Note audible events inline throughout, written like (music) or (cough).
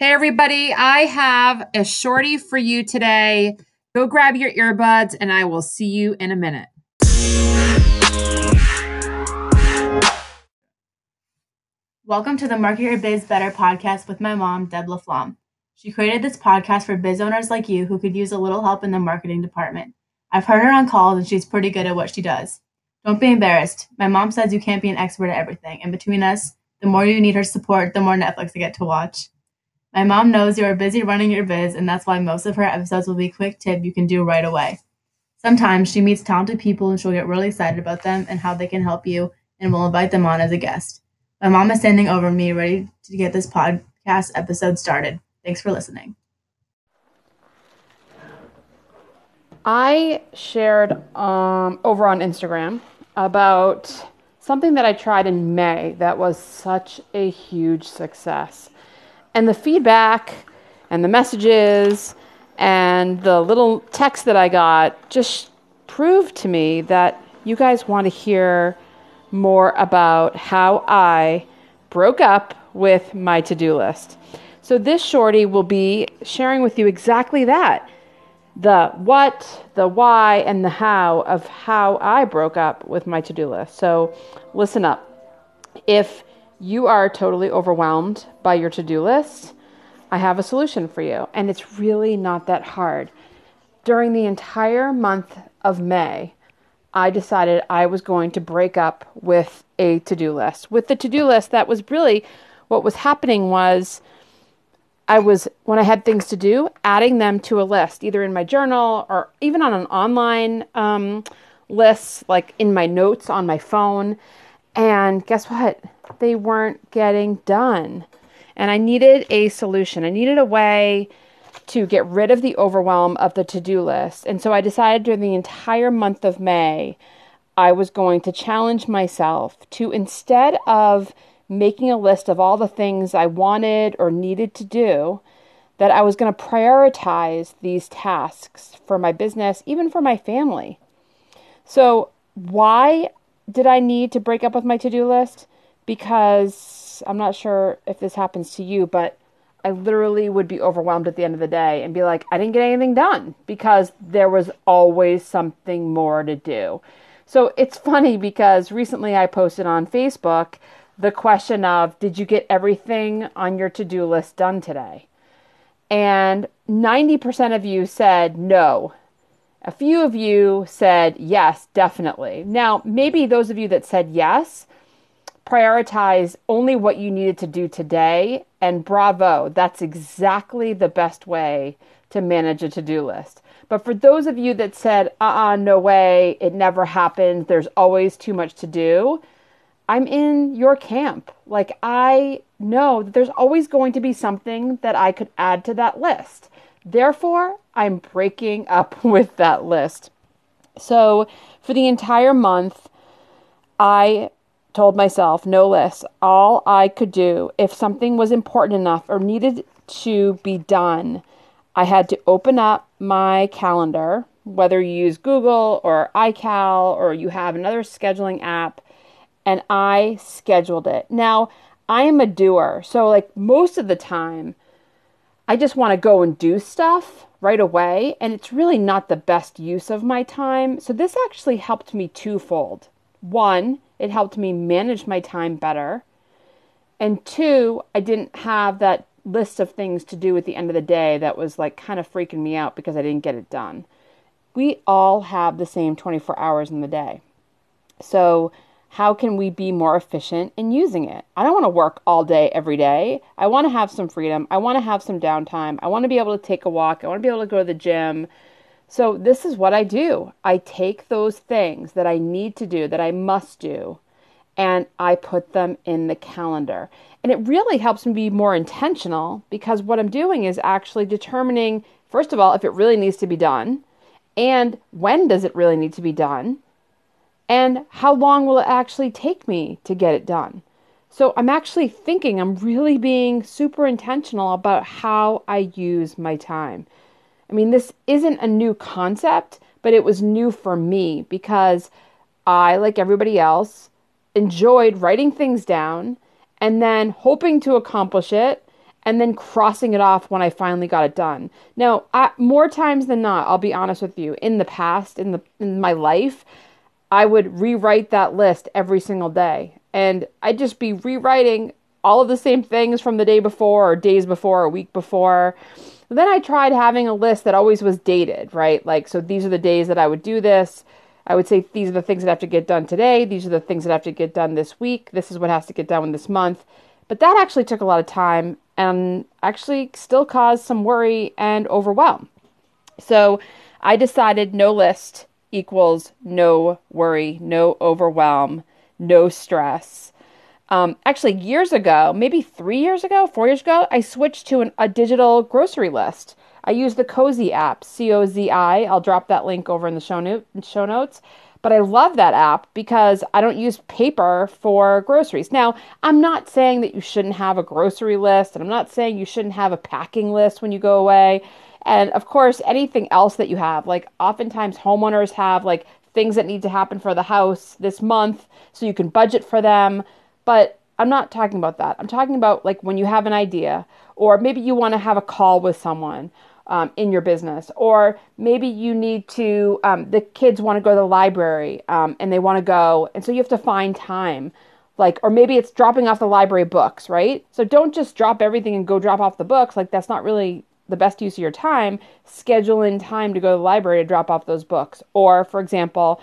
Hey, everybody, I have a shorty for you today. Go grab your earbuds, and I will see you in a minute. Welcome to the Market Your Biz Better podcast with my mom, Deb LaFlamme. She created this podcast for biz owners like you who could use a little help in the marketing department. I've heard her on calls, and she's pretty good at what she does. Don't be embarrassed. My mom says you can't be an expert at everything, and between us, the more you need her support, the more Netflix I get to watch. My mom knows you are busy running your biz, and that's why most of her episodes will be quick tip you can do right away. Sometimes she meets talented people and she'll get really excited about them and how they can help you and will invite them on as a guest. My mom is standing over me, ready to get this podcast episode started. Thanks for listening. I shared um, over on Instagram about something that I tried in May that was such a huge success. And the feedback and the messages and the little text that I got just proved to me that you guys want to hear more about how I broke up with my to do list. So, this shorty will be sharing with you exactly that the what, the why, and the how of how I broke up with my to do list. So, listen up. If you are totally overwhelmed by your to do list, I have a solution for you. And it's really not that hard. During the entire month of May, I decided I was going to break up with a to do list. With the to do list, that was really what was happening was I was, when I had things to do, adding them to a list, either in my journal or even on an online um, list, like in my notes on my phone. And guess what? They weren't getting done. And I needed a solution. I needed a way to get rid of the overwhelm of the to do list. And so I decided during the entire month of May, I was going to challenge myself to instead of making a list of all the things I wanted or needed to do, that I was going to prioritize these tasks for my business, even for my family. So, why did I need to break up with my to do list? Because I'm not sure if this happens to you, but I literally would be overwhelmed at the end of the day and be like, I didn't get anything done because there was always something more to do. So it's (laughs) funny because recently I posted on Facebook the question of, Did you get everything on your to do list done today? And 90% of you said no. A few of you said yes, definitely. Now, maybe those of you that said yes prioritize only what you needed to do today, and bravo, that's exactly the best way to manage a to do list. But for those of you that said, uh uh-uh, uh no way, it never happens, there's always too much to do, I'm in your camp. Like, I know that there's always going to be something that I could add to that list. Therefore, I'm breaking (laughs) up with that list. So, for the entire month, I told myself no less, All I could do, if something was important enough or needed to be done, I had to open up my calendar, whether you use Google or iCal or you have another scheduling app, and I scheduled it. Now, I am a doer, so like most of the time, I just want to go and do stuff right away, and it's really not the best use of my time. So, this actually helped me twofold. One, it helped me manage my time better. And two, I didn't have that list of things to do at the end of the day that was like kind of freaking me out because I didn't get it done. We all have the same 24 hours in the day. So, how can we be more efficient in using it? I don't want to work all day every day. I want to have some freedom. I want to have some downtime. I want to be able to take a walk. I want to be able to go to the gym. So, this is what I do. I take those things that I need to do, that I must do, and I put them in the calendar. And it really helps me be more intentional because what I'm doing is actually determining, first of all, if it really needs to be done and when does it really need to be done and how long will it actually take me to get it done? So I'm actually thinking, I'm really being super intentional about how I use my time. I mean, this isn't a new concept, but it was new for me because I, like everybody else, enjoyed writing things down and then hoping to accomplish it and then crossing it off when I finally got it done. Now, I, more times than not, I'll be honest with you, in the past, in the in my life, I would rewrite that list every single day. And I'd just be rewriting all of the same things from the day before or days before or week before. Then I tried having a list that always was dated, right? Like, so these are the days that I would do this. I would say these are the things that have to get done today. These are the things that have to get done this week. This is what has to get done this month. But that actually took a lot of time and actually still caused some worry and overwhelm. So I decided no list equals no worry, no overwhelm, no stress. Um, actually, years ago, maybe three years ago, four years ago, I switched to an, a digital grocery list. I use the Cozi app, C O Z I. I'll drop that link over in the show, note, show notes. But I love that app because I don't use paper for groceries. Now, I'm not saying that you shouldn't have a grocery list, and I'm not saying you shouldn't have a packing list when you go away. And of course, anything else that you have, like oftentimes homeowners have like things that need to happen for the house this month so you can budget for them. But I'm not talking about that. I'm talking about like when you have an idea, or maybe you want to have a call with someone, um, in your business, or maybe you need to, um, the kids want to go to the library um, and they want to go, and so you have to find time. Like, or maybe it's dropping off the library books, right? So don't just drop everything and go drop off the books. Like, that's not really the best use of your time. Schedule in time to go to the library to drop off those books. Or, for example,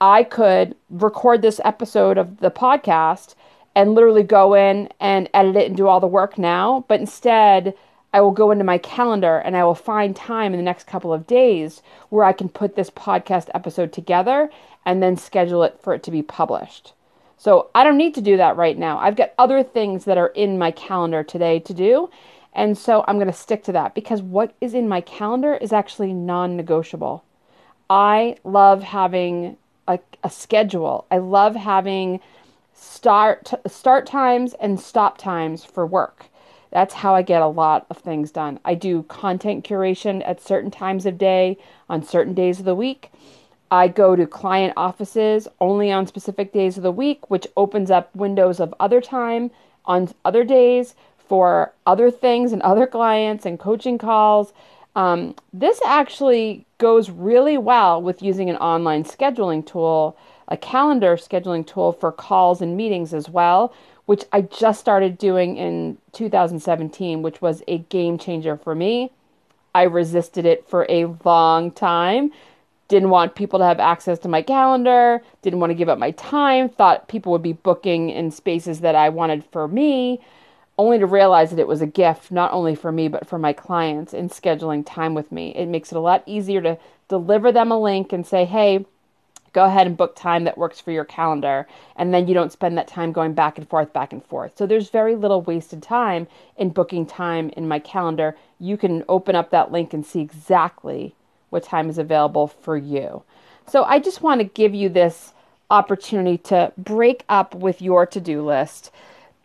I could record this episode of the podcast and literally go in and edit it and do all the work now, but instead, I will go into my calendar and I will find time in the next couple of days where I can put this podcast episode together and then schedule it for it to be published. So I don't need to do that right now. I've got other things that are in my calendar today to do. And so I'm going to stick to that because what is in my calendar is actually non negotiable. I love having a, a, schedule. I love having start start times and stop times for work. That's how I get a lot of things done. I do content curation at certain times of day, on certain days of the week. I go to client offices only on specific days of the week, which opens up windows of other time on other days for other things and other clients and coaching calls. Um, this actually goes really well with using an online scheduling tool, a calendar scheduling tool for calls and meetings as well, which I just started doing in 2017, which was a game changer for me. I resisted it for a long time. Didn't want people to have access to my calendar, didn't want to give up my time, thought people would be booking in spaces that I wanted for me, only to realize that it was a gift, not only for me, but for my clients in scheduling time with me. It makes it a lot easier to deliver them a link and say, hey, go ahead and book time that works for your calendar and then you don't spend that time going back and forth back and forth. So there's very little wasted time in booking time in my calendar. You can open up that link and see exactly what time is available for you. So i just want to give you this opportunity to break up with your to-do list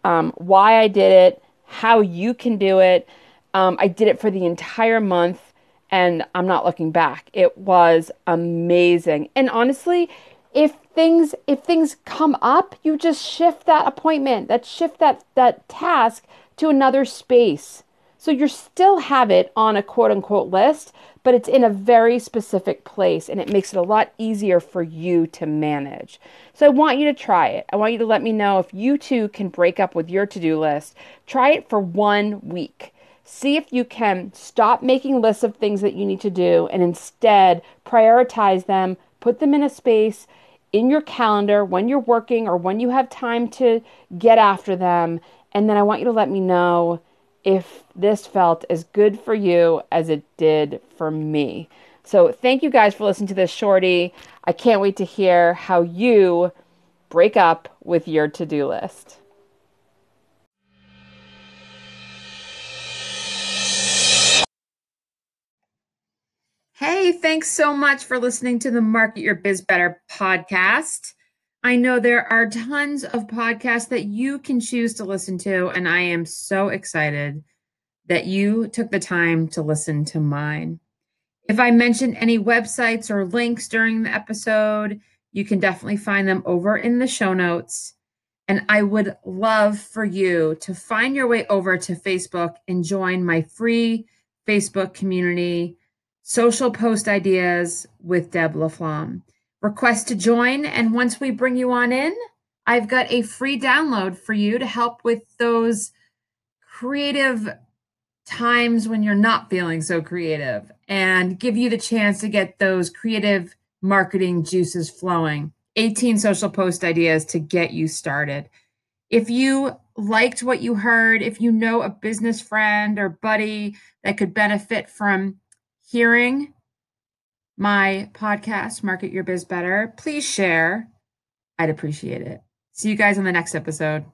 um, why i did it how you can do it. Um, i did it for the entire month and I'm not looking back. It was amazing. And honestly, if things if things come up, you just shift that appointment, that shift that that task to another space. So you still have it on a quote unquote list, but it's in a very specific place and it makes it a lot easier for you to manage. So I want you to try it. I want you to let me know if you too can break up with your to-do list. Try it for 1 week. See if you can stop making lists of things that you need to do and instead prioritize them, put them in a space in your calendar when you're working or when you have time to get after them. And then I want you to let me know if this felt as good for you as it did for me. So, thank you guys for listening to this shorty. I can't wait to hear how you break up with your to do list. Hey, thanks so much for listening to the Market Your Biz Better podcast. I know there are tons of podcasts that you can choose to listen to, and I am so excited that you took the time to listen to mine. If I mentioned any websites or links during the episode, you can definitely find them over in the show notes. And I would love for you to find your way over to Facebook and join my free Facebook community, Social Post Ideas with Deb LaFlamme. Request to join, and once we bring you on in, I've got a free download for you to help with those creative times when you're not feeling so creative and give you the chance to get those creative marketing juices flowing. 18 social post ideas to get you started. If you liked what you heard, if you know a business friend or buddy that could benefit from hearing my podcast, Market Your Biz Better, please share. I'd appreciate it. See you guys on the next episode.